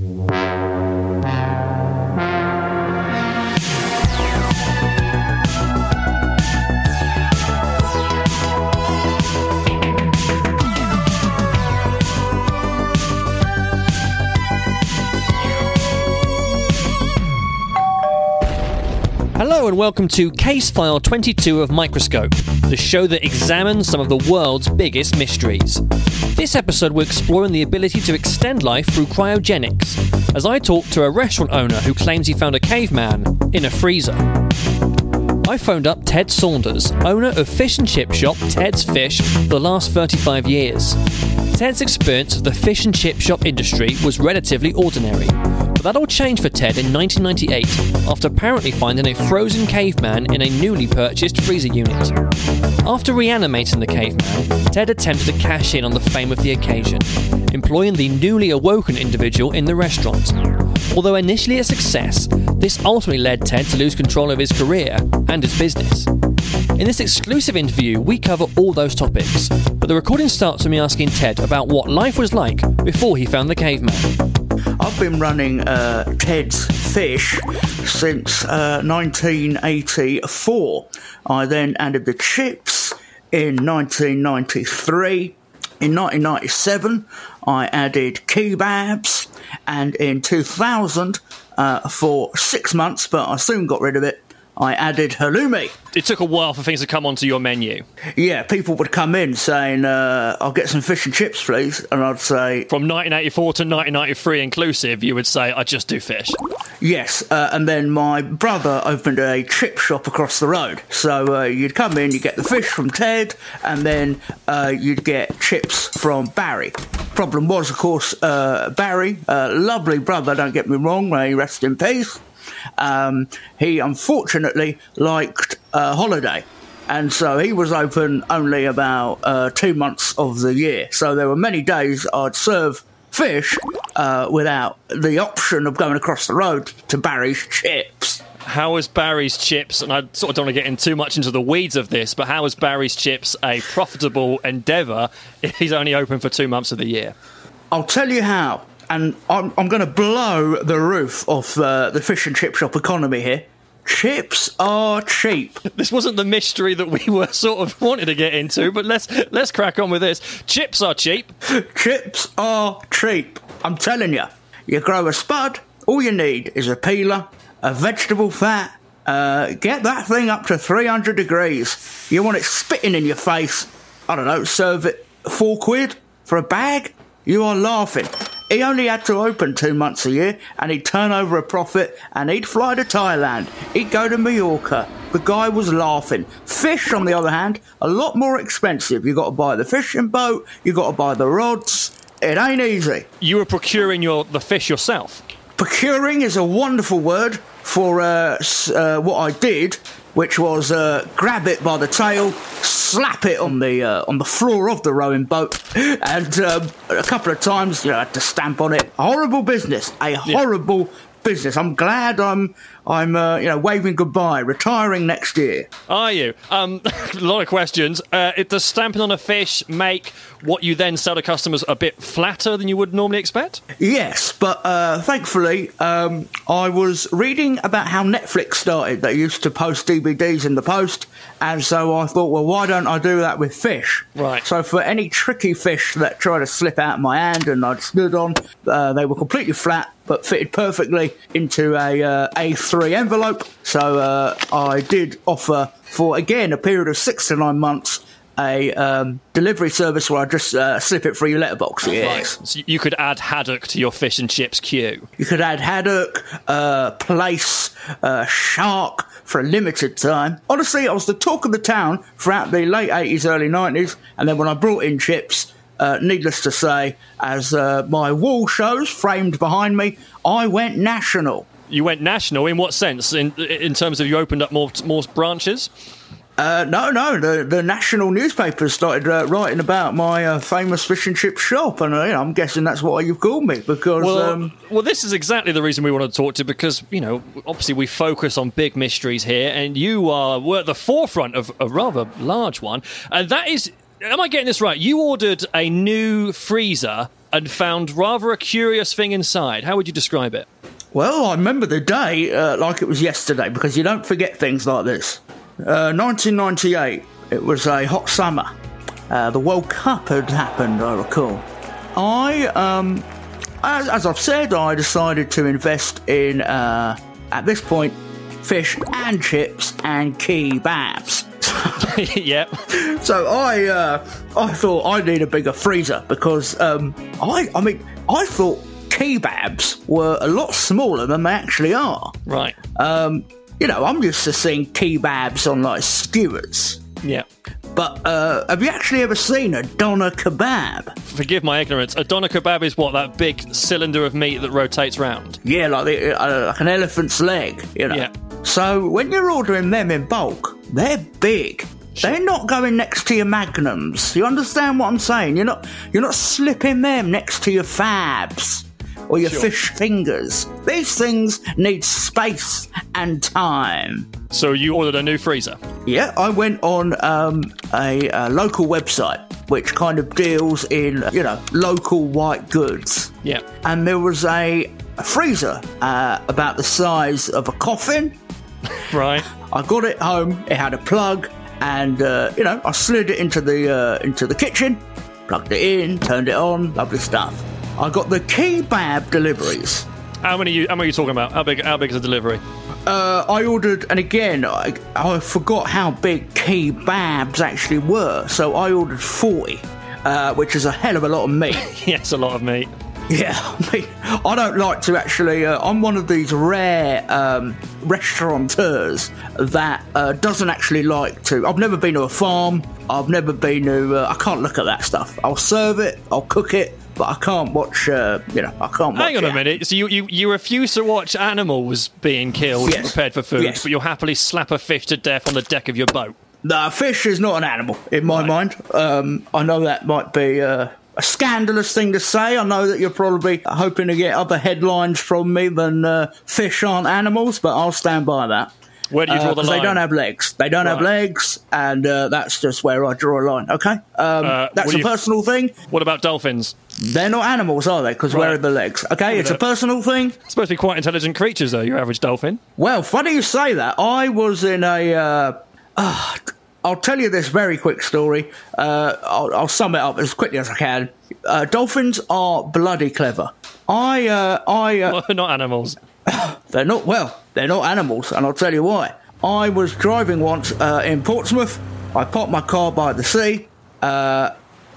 people Hello and welcome to Case File 22 of Microscope, the show that examines some of the world's biggest mysteries. This episode we're exploring the ability to extend life through cryogenics, as I talk to a restaurant owner who claims he found a caveman in a freezer. I phoned up Ted Saunders, owner of fish and chip shop Ted's Fish for the last 35 years. Ted's experience of the fish and chip shop industry was relatively ordinary, but that all changed for Ted in 1998 after apparently finding a frozen caveman in a newly purchased freezer unit. After reanimating the caveman, Ted attempted to cash in on the fame of the occasion, employing the newly awoken individual in the restaurant. Although initially a success, this ultimately led Ted to lose control of his career and his business. In this exclusive interview, we cover all those topics, but the recording starts with me asking Ted about what life was like before he found the caveman. I've been running uh, Ted's Fish since uh, 1984. I then added the chips in 1993. In 1997, I added kebabs, and in 2000, uh, for six months, but I soon got rid of it. I added halloumi. It took a while for things to come onto your menu. Yeah, people would come in saying, uh, "I'll get some fish and chips, please," and I'd say, From 1984 to 1993 inclusive, you would say, I just do fish. Yes, uh, and then my brother opened a chip shop across the road. So uh, you'd come in, you get the fish from Ted, and then uh, you'd get chips from Barry. Problem was, of course, uh, Barry, uh, lovely brother, don't get me wrong, may he rest in peace. Um, he unfortunately liked uh, holiday. And so he was open only about uh, two months of the year. So there were many days I'd serve fish uh, without the option of going across the road to Barry's Chips. How is Barry's Chips, and I sort of don't want to get in too much into the weeds of this, but how is Barry's Chips a profitable endeavour if he's only open for two months of the year? I'll tell you how, and I'm, I'm going to blow the roof off uh, the fish and chip shop economy here. Chips are cheap. This wasn't the mystery that we were sort of wanting to get into, but let's let's crack on with this. Chips are cheap. Chips are cheap. I'm telling you. You grow a spud, all you need is a peeler, a vegetable fat. Uh, get that thing up to 300 degrees. You want it spitting in your face. I don't know, serve it four quid for a bag? You are laughing. He only had to open two months a year and he'd turn over a profit and he'd fly to Thailand. He'd go to Mallorca. The guy was laughing. Fish, on the other hand, a lot more expensive. You've got to buy the fishing boat, you've got to buy the rods. It ain't easy. You were procuring your the fish yourself. Procuring is a wonderful word for uh, uh, what I did, which was uh, grab it by the tail, slap it on the uh, on the floor of the rowing boat, and um, a couple of times you know, I had to stamp on it. Horrible business, a horrible business. I'm glad I'm I'm uh, you know waving goodbye, retiring next year. Are you? Um, a lot of questions. Uh, it, does stamping on a fish make what you then sell to customers a bit flatter than you would normally expect? Yes, but uh, thankfully, um, I was reading about how Netflix started. They used to post DVDs in the post, and so I thought, well, why don't I do that with fish? Right. So for any tricky fish that tried to slip out of my hand and I'd stood on, uh, they were completely flat but fitted perfectly into a uh, A3 envelope. So uh, I did offer for again a period of six to nine months. A um, delivery service where I just uh, slip it through your letterbox. Yes. So you could add haddock to your fish and chips queue. You could add haddock, uh, plaice, uh, shark for a limited time. Honestly, I was the talk of the town throughout the late 80s, early 90s, and then when I brought in chips, uh, needless to say, as uh, my wall shows framed behind me, I went national. You went national in what sense? In in terms of you opened up more more branches? Uh, no, no, the, the national newspapers started uh, writing about my uh, famous fish and chip shop, and uh, you know, I'm guessing that's why you've called me because. Well, um, well, this is exactly the reason we want to talk to you because you know, obviously, we focus on big mysteries here, and you are were at the forefront of a rather large one, and that is. Am I getting this right? You ordered a new freezer and found rather a curious thing inside. How would you describe it? Well, I remember the day uh, like it was yesterday because you don't forget things like this. Uh, 1998, it was a hot summer. Uh, the World Cup had happened, I recall. I, um, as, as I've said, I decided to invest in, uh, at this point, fish and chips and kebabs. yep. So I, uh, I thought I need a bigger freezer because, um, I, I mean, I thought kebabs were a lot smaller than they actually are. Right. Um, you know, I'm used to seeing kebabs on like skewers. Yeah. But uh, have you actually ever seen a doner kebab? Forgive my ignorance. A doner kebab is what that big cylinder of meat that rotates round. Yeah, like the, uh, like an elephant's leg. You know. Yeah. So when you're ordering them in bulk, they're big. They're not going next to your magnums. You understand what I'm saying? You're not you're not slipping them next to your fabs or your Sure. fish fingers. These things need space and time. So you ordered a new freezer. Yeah, I went on um, a, a local website which kind of deals in, you know, local white goods. Yeah. And there was a, a freezer uh, about the size of a coffin. Right. I got it home. It had a plug, and uh, you know, I slid it into the uh, into the kitchen, plugged it in, turned it on. Lovely stuff. I got the kebab deliveries. How many? You, how many are you talking about? How big? How big is the delivery? Uh, I ordered, and again, I, I forgot how big kebabs actually were, so I ordered 40, uh, which is a hell of a lot of meat. yes, a lot of meat. yeah, I mean, I don't like to actually, uh, I'm one of these rare um, restaurateurs that uh, doesn't actually like to. I've never been to a farm, I've never been to, uh, I can't look at that stuff. I'll serve it, I'll cook it, but I can't watch, uh, you know, I can't watch Hang on it. a minute. So you, you, you refuse to watch animals being killed, Yes. prepared for food, Yes. but you'll happily slap a fish to death on the deck of your boat. The fish is not an animal in my mind. Um, I know that might be uh, a scandalous thing to say. I know that you're probably hoping to get other headlines from me than uh, fish aren't animals, but I'll stand by that. Where do you draw Uh, the line? They don't have legs. They don't have legs, and uh, that's just where I draw a line. Okay, um, Uh, that's a personal thing. What about dolphins? They're not animals, are they? Because where are the legs? Okay, it's a personal thing. Supposed to be quite intelligent creatures, though. Your average dolphin. Well, funny you say that. I was in a. Uh, ah, I'll tell you this very quick story. Uh, I'll, I'll sum it up as quickly as I can. Uh, dolphins are bloody clever. I, uh, I, uh, Well, not animals. they're not well. They're not animals, and I'll tell you why. I was driving once uh, in Portsmouth. I parked my car by the sea. Uh,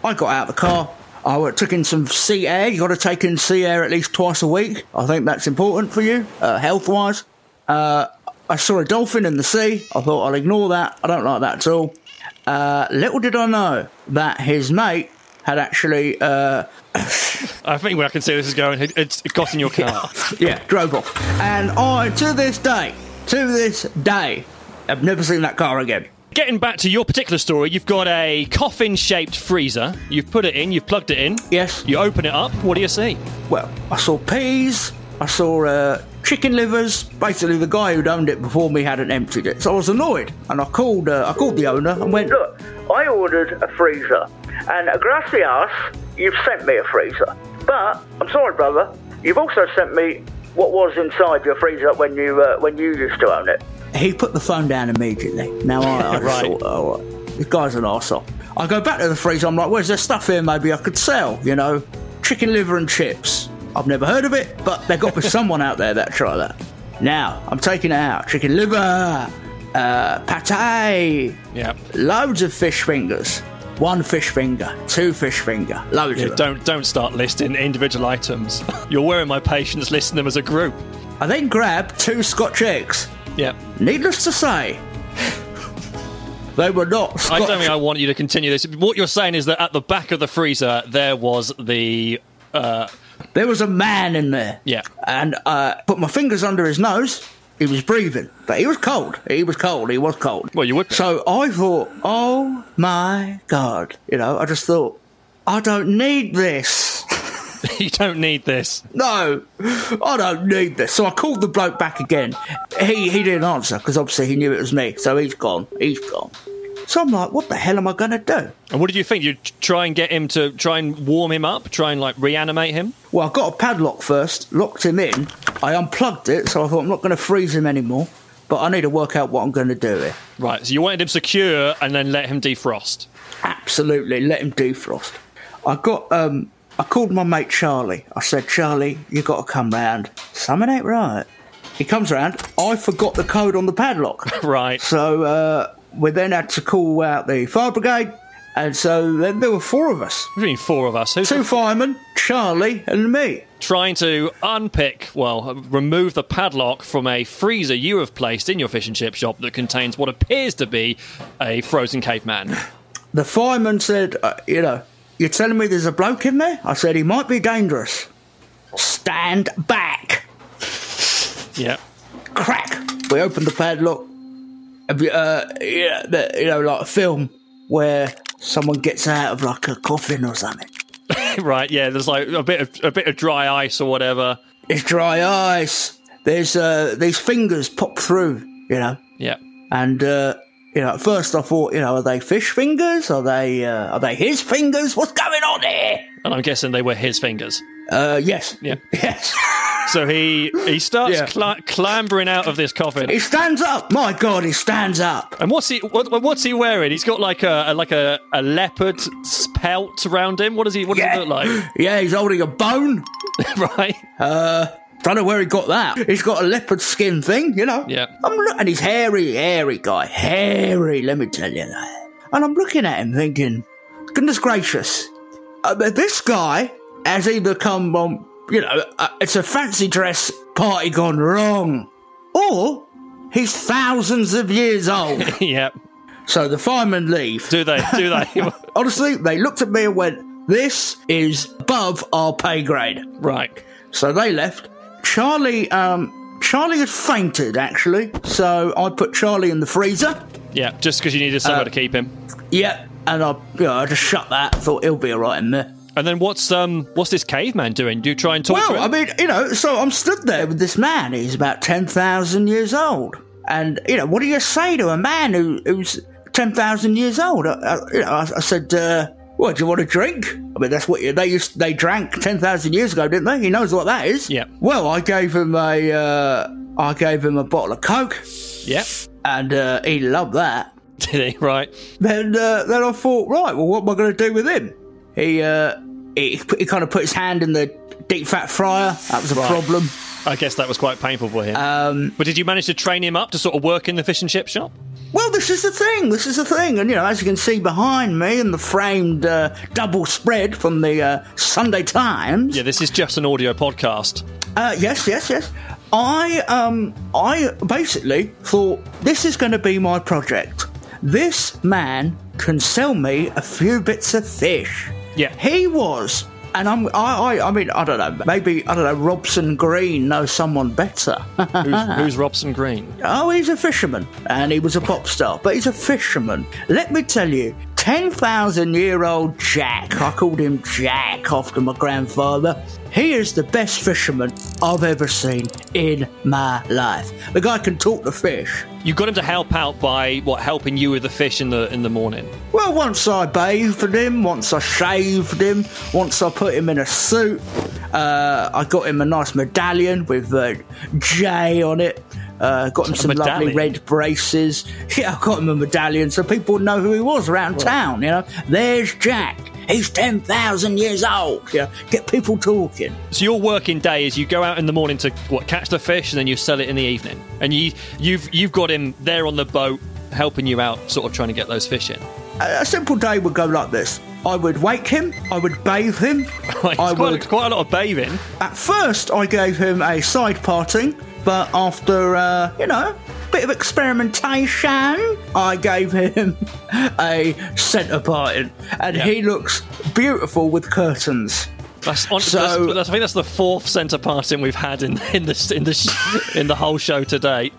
I got out of the car. I took in some sea air. You got to take in sea air at least twice a week. I think that's important for you, uh, health wise. Uh, I saw a dolphin in the sea. I thought I'll ignore that. I don't like that at all. Uh, little did I know that his mate had actually, uh, I think where I can see this is going, it, it's got in your car. yeah, drove off. And I, to this day, to this day, I've never seen that car again. Getting back to your particular story, you've got a coffin shaped freezer. You've put it in, you've plugged it in. Yes. You open it up. What do you see? Well, I saw peas. I saw uh, chicken livers. Basically, the guy who'd owned it before me hadn't emptied it, so I was annoyed. And I called. Uh, I called the owner and went, "Look, I ordered a freezer, and gracias, you've sent me a freezer. But I'm sorry, brother, you've also sent me what was inside your freezer when you uh, when you used to own it." He put the phone down immediately. Now I, I Right. thought, "Oh, this guy's an arsehole." I go back to the freezer. I'm like, "Where's there stuff here? Maybe I could sell." You know, chicken liver and chips. I've never heard of it, but there got to be someone out there that try that. Now I'm taking it out: chicken liver, uh, pate, Yeah. loads of fish fingers, one fish finger, two fish finger, loads Yeah, of them. don't don't start listing individual items. You're wearing my patience listing them as a group. I then grabbed two Scotch eggs. Yeah. Needless to say, They were not. I don't think I want you to continue this. What you're saying is that at the back of the freezer there was the uh, There was a man in there. Yeah. And uh, put my fingers under his nose. He was breathing, but he was cold. He was cold. He was cold. Well, you would. So I thought, oh my god, you know, I just thought, I don't need this. you don't need this. No, I don't need this. So I called the bloke back again. He he didn't answer because obviously he knew it was me. So he's gone. He's gone. So I'm like, what the hell am I going to do? And what did you think? You try and get him to try and warm him up, try and like reanimate him. Well, I got a padlock first, locked him in. I unplugged it, so I thought I'm not going to freeze him anymore. But I need to work out what I'm going to do here. Right. So you wanted him secure and then let him defrost. Absolutely, let him defrost. I got um, I called my mate Charlie. I said, Charlie, you got to come round. Something ain't right. He comes round. I forgot the code on the padlock. Right. So uh, we then had to call out the fire brigade, and so then there were four of us: What do you mean four of us? Who's two firemen, Charlie, and me. trying to unpick, well, remove the padlock from a freezer you have placed in your fish and chip shop that contains what appears to be a frozen caveman. The fireman said, uh, "You know, you're telling me there's a bloke in there?" I said, "He might be dangerous." Stand back. yeah. Crack. We opened the padlock. Uh, yeah, the- you know, like a film where someone gets out of like a coffin or something. right, yeah, there's like a bit of a bit of dry ice or whatever. It's dry ice. There's uh, these fingers pop through, you know, Yeah. and uh, you know, at first I thought, you know, are they fish fingers? Are they uh, are they his fingers? What's going on here? And I'm guessing they were his fingers. Uh, yes, Yeah. yes. So he he starts Yeah. cla- clambering out of this coffin. he stands up. My God, he stands up. And what's he what, what's he wearing? He's got like a, a- like a, a leopard pelt around him. What does he what does Yeah, he look like? yeah. He's holding a bone. right. Don't know where he got that. He's got a leopard skin thing, you know. Yeah. I'm look, and he's hairy, hairy guy, hairy. Let me tell you that. And I'm looking at him, thinking, goodness gracious, uh, this guy has either come on, you know, uh, it's a fancy dress party gone wrong, or he's thousands of years old. yeah. so the firemen leave. Do they? Do they? Honestly, they looked at me and went, "This is above our pay grade." right. So they left. Charlie, um, Charlie had fainted actually. So I put Charlie in the freezer. Yeah. Just because you needed somewhere Uh, to keep him. Yeah, and I, you know, I just shut that. Thought he'll be all right in there. And then what's um what's this caveman doing? Do you try and talk to Well, him? I mean, you know, so I'm stood there with this man. He's about ten thousand years old, and you know, what do you say to a man who, who's ten thousand years old? I, I, you know, I, I said, uh, "What do you want a drink?" I mean, that's what you, they used. They drank ten thousand years ago, didn't they? He knows what that is. Yeah. Well, I gave him a, uh, I gave him a bottle of Coke, yeah. and uh, he loved that. Did he? Right. Then, uh, then I thought, right, well, what am I going to do with him? He, uh, he, he kind of put his hand in the deep fat fryer. That was a Right. problem. I guess that was quite painful for him. Um, but did you manage to train him up to sort of work in the fish and chip shop? Well, this is the thing. This is the thing, and you know, as you can see behind me in the framed uh, double spread from the uh, Sunday Times. Yeah, this is just an audio podcast. Uh, yes, yes, yes. I um, I basically thought this is going to be my project. This man can sell me a few bits of fish. Yeah. he was. And I'm, I, I, I mean, I don't know. Maybe I don't know. Robson Green knows someone better. Who's, who's Robson Green? Oh, he's a fisherman, and he was a pop star, but he's a fisherman. Let me tell you, 10,000 year old Jack, I called him Jack after my grandfather, he is the best fisherman I've ever seen in my life. The guy can talk to fish. You got him to help out by what helping you with the fish in the in the morning. Well, once I bathed him, once I shaved him, once I put him in a suit, uh, I got him a nice medallion with uh, J on it. Uh, got him some lovely red braces. Yeah, I got him a medallion so people know who he was around town. You know, there's Jack. He's ten thousand years old. Yeah, get people talking. So your working day is you go out in the morning to what catch the fish and then you sell it in the evening. And you you've you've got him there on the boat helping you out, sort of trying to get those fish in. A, a simple day would go like this. I would wake him. I would bathe him. I quite, would quite a lot of bathing. At first, I gave him a side parting, but after, uh, you know, a bit of experimentation, I gave him a centre parting, and Yeah. he looks beautiful with curtains. That's, on, So- that's, that's- I think that's the fourth centre parting we've had in in this in this in the whole show to date.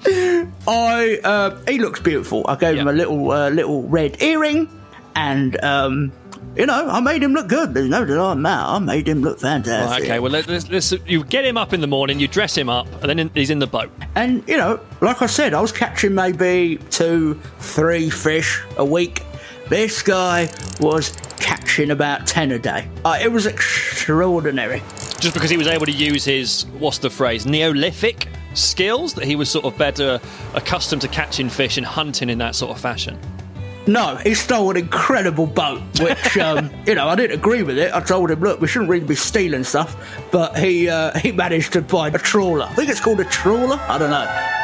I uh, he looks beautiful. I gave him a little uh, little red earring, and um, you know I made him look good. There's no denying that. I made him look fantastic. Right, okay, well let, let's, let's, you get him up in the morning, you dress him up, and then in, he's in the boat. And you know, like I said, I was catching maybe two, three fish a week. This guy was catching about ten a day. Uh, it was extraordinary. just because he was able to use his what's the phrase Neolithic skills that he was sort of better accustomed to catching fish and hunting in that sort of fashion. No, he stole an incredible boat, which um, you know I didn't agree with it. I told him, look, we shouldn't really be stealing stuff, but he uh, he managed to buy a trawler. I think it's called a trawler. I don't know.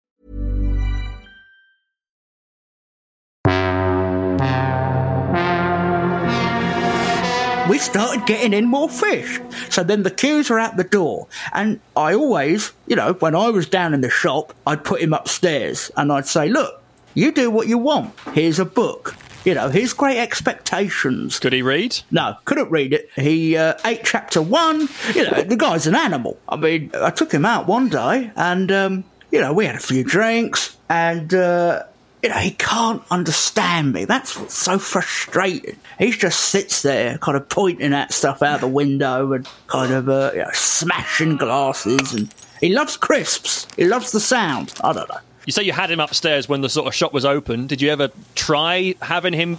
We started getting in more fish. So then the queues were out the door. And I always, you know, when I was down in the shop, I'd put him upstairs and I'd say, look, you do what you want. Here's a book. You know, here's Great Expectations. Could he read? No, couldn't read it. He uh, ate chapter one. You know, the guy's an animal. I mean, I took him out one day and, um, you know, we had a few drinks and, uh, you know, he can't understand me. That's what's so frustrating. He just sits there, kind of pointing at stuff out the window and kind of, uh, you know, smashing glasses. And he loves crisps. He loves the sound. I don't know. You say you had him upstairs when the sort of shop was open. Did you ever try having him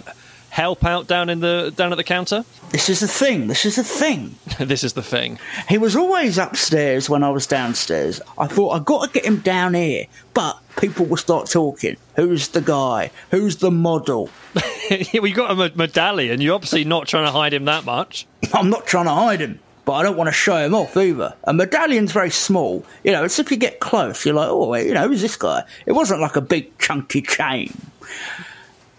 help out down in the down at the counter? This is the thing. This is the thing. this is the thing. He was always upstairs when I was downstairs. I thought I've got to get him down here, but people will start talking. Who's the guy? Who's the model? yeah, we got a medallion. You're obviously not trying to hide him that much. I'm not trying to hide him, but I don't want to show him off either. A medallion's very small. You know, it's if you get close, you're like, oh, wait, you know, who's this guy? It wasn't like a big chunky chain.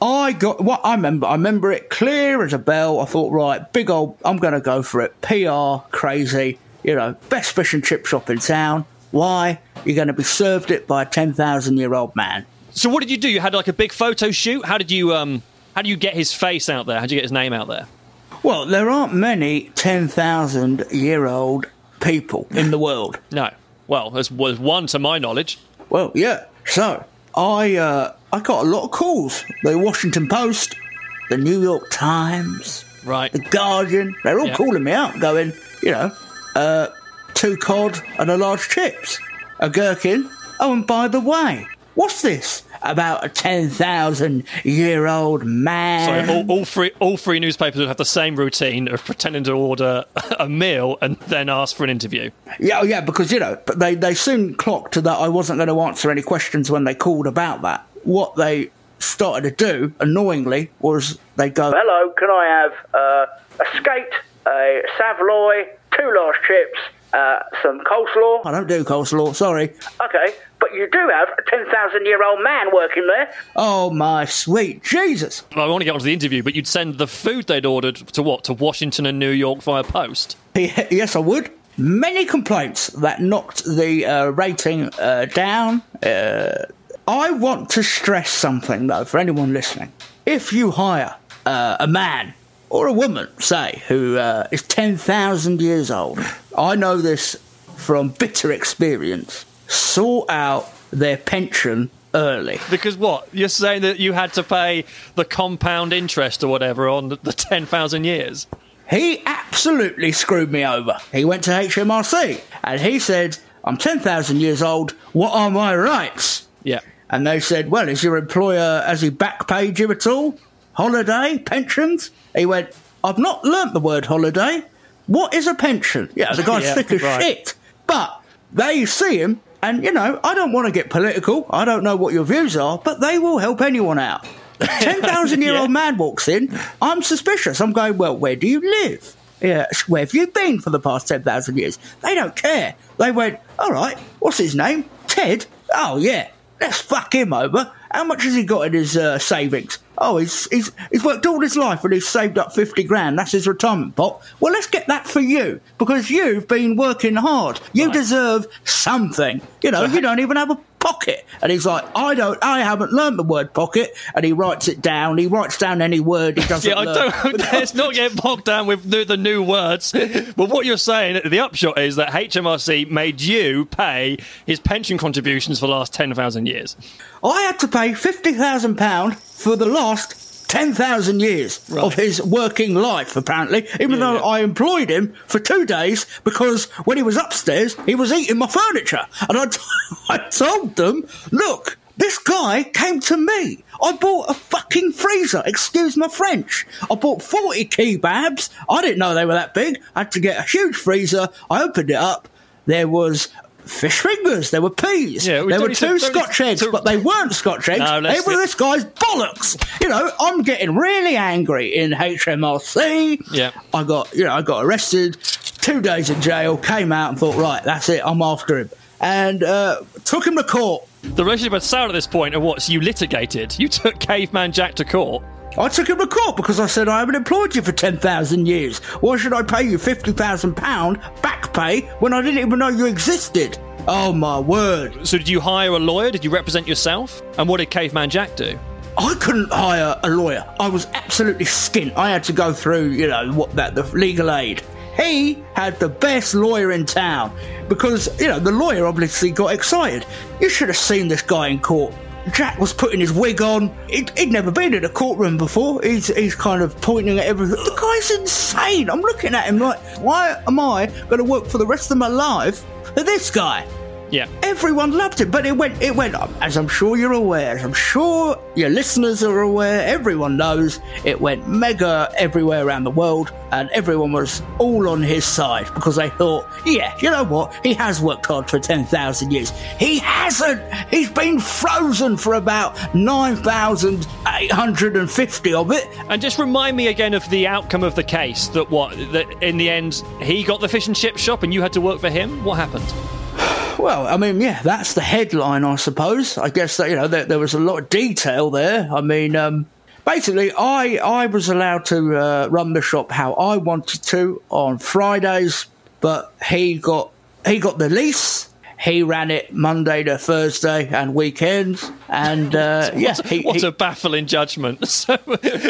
I got what I remember. I remember it clear as a bell. I thought, right, big old, I'm going to go for it. PR, crazy, you know, best fish and chip shop in town. Why? You're going to be served it by a 10,000 year old man. So what did you do? You had like a big photo shoot. How did you um? How do you get his face out there? How did you get his name out there? Well, there aren't many 10,000 year old people in the world. No. Well, there's was one to my knowledge. Well, yeah. So I uh, I got a lot of calls. The Washington Post, the New York Times, Right. the Guardian. They're all Yeah. calling me out, going, you know, uh, two cod and a large chips, a gherkin. Oh, and by the way, what's this about a ten thousand year old man? Sorry, all, all three all three newspapers would have the same routine of pretending to order a meal and then ask for an interview. Yeah, oh, yeah, because you know, but they they soon clocked that I wasn't going to answer any questions when they called about that. What they started to do, annoyingly, was they go, "Hello, can I have uh, a skate, a saveloy, two large chips, uh, some coleslaw?" I don't do coleslaw, sorry. Okay, but you do have a ten thousand year old man working there. Oh my sweet Jesus! Well, I want to get onto the interview, but you'd send the food they'd ordered to what? To Washington and New York via post. Yes, I would. Many complaints that knocked the uh, rating uh, down. Uh, I want to stress something though for anyone listening. If you hire uh, a man or a woman, say, who uh, is 10,000 years old, I know this from bitter experience, sort out their pension early. Because what? You're saying that you had to pay the compound interest or whatever on the, the 10,000 years? He absolutely screwed me over. He went to HMRC and he said, I'm 10,000 years old, what are my rights? Yeah. And they said, Well, is your employer, has he back paid you at all? Holiday? Pensions? He went, I've not learnt the word holiday. What is a pension? Yeah, the guy's Yeah, thick as right. shit. But they see him, and you know, I don't want to get political. I don't know what your views are, but they will help anyone out. 10,000 year old Yeah. man walks in. I'm suspicious. I'm going, Well, where do you live? Yeah, where have you been for the past 10,000 years? They don't care. They went, All right, what's his name? Ted? Oh, yeah, let's fuck him over. How much has he got in his uh, savings? Oh, he's, he's, he's worked all his life and he's saved up 50 grand. That's his retirement pot. Well, let's get that for you because you've been working hard. You deserve something. You know, you don't even have a pocket. And he's like, I don't, I haven't learned the word pocket. And he writes it down. He writes down any word he doesn't Yeah, I learn. don't. Let's not get bogged down with the, the new words. But what you're saying, the upshot is that HMRC made you pay his pension contributions for the last 10,000 years. I had to pay £50,000 for the last 10,000 years Right. of his working life, apparently, even Yeah, though yeah. I employed him for two days because when he was upstairs, he was eating my furniture. And I, t- I told them, look, this guy came to me. I bought a fucking freezer, excuse my French. I bought 40 kebabs. I didn't know they were that big. I had to get a huge freezer. I opened it up. There was fish fingers. There were peas. Yeah, we there were need to- two Scotch eggs, to- but they weren't Scotch eggs. No, they were this guy's bollocks. You know, I'm getting really angry in HMRC. Yeah. I got, you know, I got arrested, two days in jail, came out and thought, right, that's it, I'm after him. And uh, took him to court. The relationship had soured at this point, and what? So you litigated. You took Caveman Jack to court. I took him to court because I said I haven't employed you for 10,000 years. Why should I pay you £50,000 back pay when I didn't even know you existed? Oh my word. So did you hire a lawyer? Did you represent yourself? And what did Caveman Jack do? I couldn't hire a lawyer. I was absolutely skint. I had to go through, you know, what that the legal aid. He had the best lawyer in town because, you know, the lawyer obviously got excited. You should have seen this guy in court. Jack was putting his wig on. He'd, he'd never been in a courtroom before. He's he's kind of pointing at everything. The guy's insane. I'm looking at him like, why am I going to work for the rest of my life for this guy? Yeah. Everyone loved it, but it went it went up, as I'm sure you're aware, as I'm sure your listeners are aware, everyone knows it went mega everywhere around the world, and everyone was all on his side because they thought, yeah, you know what? He has worked hard for 10,000 years. He hasn't! He's been frozen for about 9,850 of it. And just remind me again of the outcome of the case. That what? That in the end he got the fish and chip shop, and you had to work for him. What happened? Well, I mean, yeah, that's the headline, I suppose. I guess that you know there, there was a lot of detail there. I mean, um, basically, I I was allowed to uh, run the shop how I wanted to on Fridays, but he got he got the lease. He ran it Monday to Thursday and weekends, and uh, yeah, he, what he- a baffling judgment. So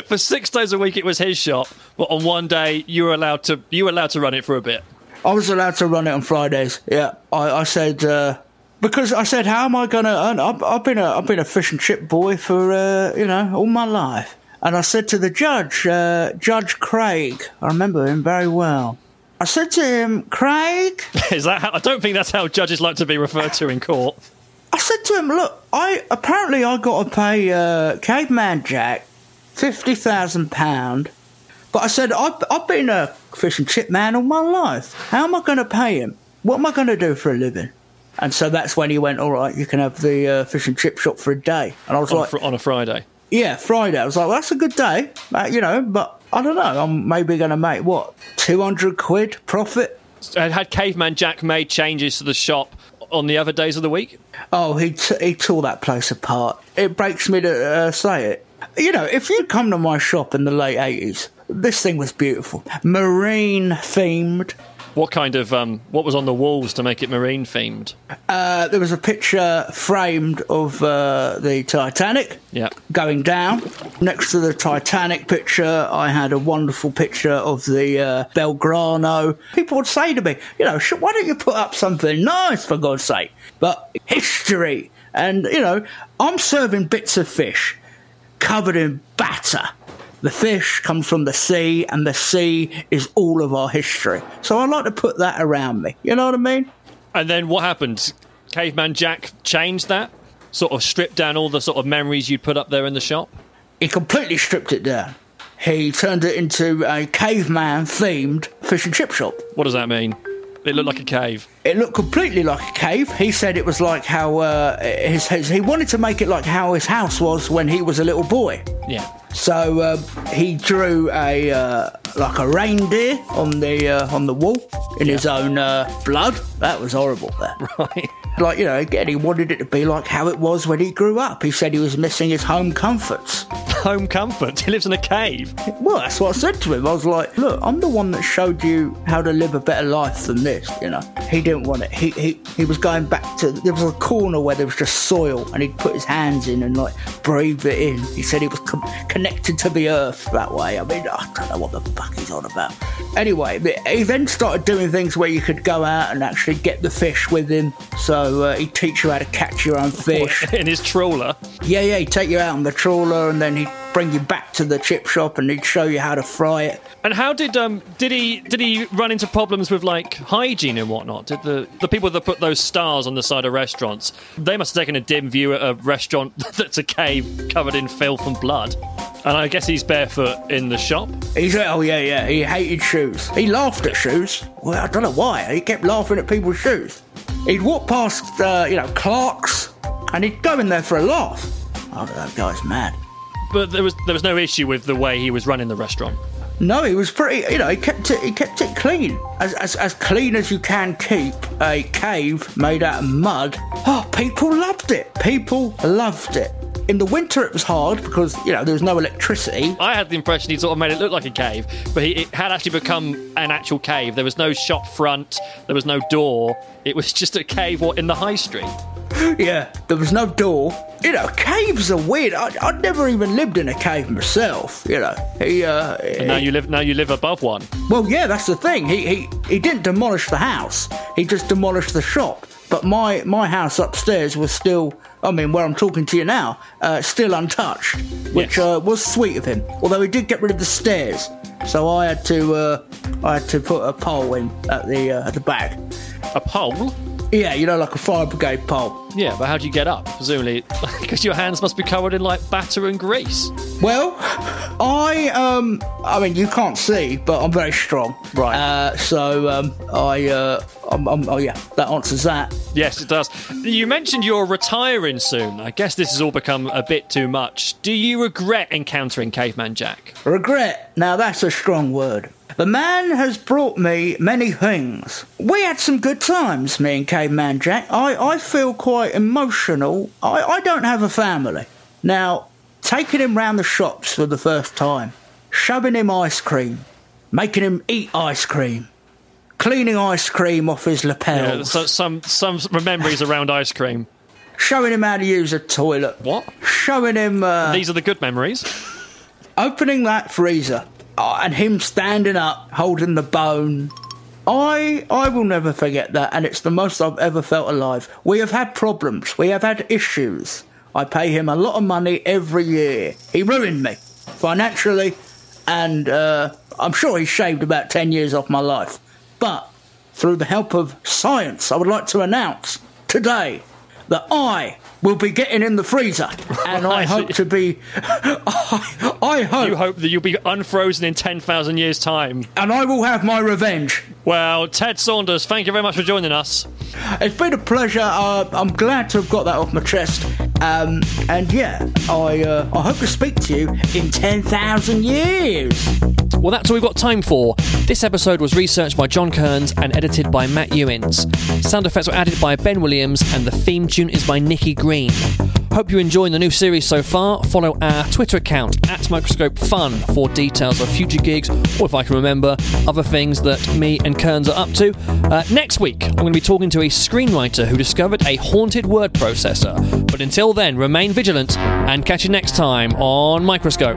for six days a week it was his shop, but on one day you were allowed to you were allowed to run it for a bit. I was allowed to run it on Fridays. Yeah, I, I said uh, because I said, how am I going to earn? I've, I've been a I've been a fish and chip boy for uh, you know all my life, and I said to the judge, uh, Judge Craig, I remember him very well. I said to him, Craig, Is that how, I don't think that's how judges like to be referred to in court. I said to him, look, I apparently I got to pay uh, Caveman Jack fifty thousand pound, but I said I've, I've been a fish and chip man all my life. How am I going to pay him? What am I going to do for a living? And so that's when he went, all right, you can have the uh, fish and chip shop for a day. And I was on, like, a, fr- on a Friday. yeah, Friday. I was like, well, that's a good day, uh, you know, but I don't know. I'm maybe going to make what two hundred quid profit. And had Caveman Jack made changes to the shop on the other days of the week? Oh, he t- he tore that place apart. It breaks me to uh, say it. You know, if you'd come to my shop in the late eighties, this thing was beautiful, marine themed. What kind of um, what was on the walls to make it marine themed? Uh, there was a picture framed of uh, the Titanic Yeah. going down. Next to the Titanic picture, I had a wonderful picture of the uh, Belgrano. People would say to me, you know, "Sh- why don't you put up something nice for God's sake? But history, and you know, I'm serving bits of fish covered in batter. The fish comes from the sea, and the sea is all of our history. So I like to put that around me. You know what I mean? And then what happened? Caveman Jack changed that, sort of stripped down all the sort of memories you'd put up there in the shop. he completely stripped it down. He turned it into a caveman themed fish and chip shop. What does that mean? It looked like a cave. It looked completely like a cave. He said it was like how uh, his, his he wanted to make it like how his house was when he was a little boy. Yeah. So uh, he drew a uh, like a reindeer on the uh, on the wall in his own uh, blood. That was horrible. There. Right. Like you know, again, he wanted it to be like how it was when he grew up. He said he was missing his home comforts. Home comfort. He lives in a cave. Well, that's what I said to him. I was like, look, I'm the one that showed you how to live a better life than this, you know. He didn't want it. He he, he was going back to there was a corner where there was just soil and he'd put his hands in and like breathe it in. He said he was com- connected to the earth that way. I mean, I don't know what the fuck he's on about. Anyway, he then started doing things where you could go out and actually get the fish with him. So uh, he'd teach you how to catch your own fish. in his trawler. Yeah, yeah, he'd take you out on the trawler and then he'd bring you back to the chip shop and he'd show you how to fry it. And how did um did he did he run into problems with like hygiene and whatnot? Did the the people that put those stars on the side of restaurants they must have taken a dim view at a restaurant that's a cave covered in filth and blood? And I guess he's barefoot in the shop. He said, oh, yeah, yeah, he hated shoes. He laughed at shoes. Well, I don't know why. He kept laughing at people's shoes. He'd walk past, uh, you know, Clark's and he'd go in there for a laugh. Oh, that guy's mad. But there was there was no issue with the way he was running the restaurant. No, he was pretty. You know, he kept it. He kept it clean, as as, as clean as you can keep a cave made out of mud. Oh, people loved it. People loved it. In the winter, it was hard because you know there was no electricity. I had the impression he sort of made it look like a cave, but he, it had actually become an actual cave. There was no shop front, there was no door. It was just a cave what, in the high street. Yeah, there was no door. You know, caves are weird. I, I'd never even lived in a cave myself. You know, he. Uh, And now you live now you live above one. Well, yeah, that's the thing. He he he didn't demolish the house. He just demolished the shop. But my my house upstairs was still. I mean, where I'm talking to you now, uh, still untouched, which Yes. uh, was sweet of him. Although he did get rid of the stairs, so I had to uh, I had to put a pole in at the uh, at the back. A pole? Yeah, you know, like a fire brigade pole. Yeah, but how do you get up? Presumably, because your hands must be covered in like batter and grease. Well, I um, I mean, you can't see, but I'm very strong. Right. Uh, so um, I uh, I'm, I'm, oh yeah, that answers that. Yes, it does. You mentioned you're retiring soon. I guess this has all become a bit too much. Do you regret encountering Caveman Jack? Regret. Now that's a strong word. The man has brought me many things. We had some good times, me and Caveman Jack. I, I feel quite emotional. I, I don't have a family. Now, taking him round the shops for the first time, shoving him ice cream, making him eat ice cream, cleaning ice cream off his Yeah, so, some some memories around ice cream. showing him how to use a toilet, What? showing him uh, These are the good memories. opening that freezer and him standing up holding the bone I I will never forget that and it's the most I've ever felt alive. We have had problems. We have had issues. I pay him a lot of money every year. He ruined me financially and uh, I'm sure he shaved about 10 years off my life. But through the help of science, I would like to announce today that I will be getting in the freezer and I hope to be I, I hope You hope that you'll be unfrozen in 10,000 years' time. and I will have my revenge. Well, Ted Saunders, thank you very much for joining us. It's been a pleasure. Uh, I'm glad to have got that off my chest. Um, and yeah, I uh, I hope to speak to you in ten thousand years. Well, that's all we've got time for. This episode was researched by John Kearns and edited by Matt Ewins. Sound effects were added by Ben Williams, and the theme tune is by Nikki Green. Hope you're enjoying the new series so far. Follow our Twitter account at Microscope Fun for details of future gigs, or if I can remember, other things that me and Kearns are up to. Uh, next week, I'm going to be talking to a screenwriter who discovered a haunted word processor. But until then, remain vigilant and catch you next time on Microscope.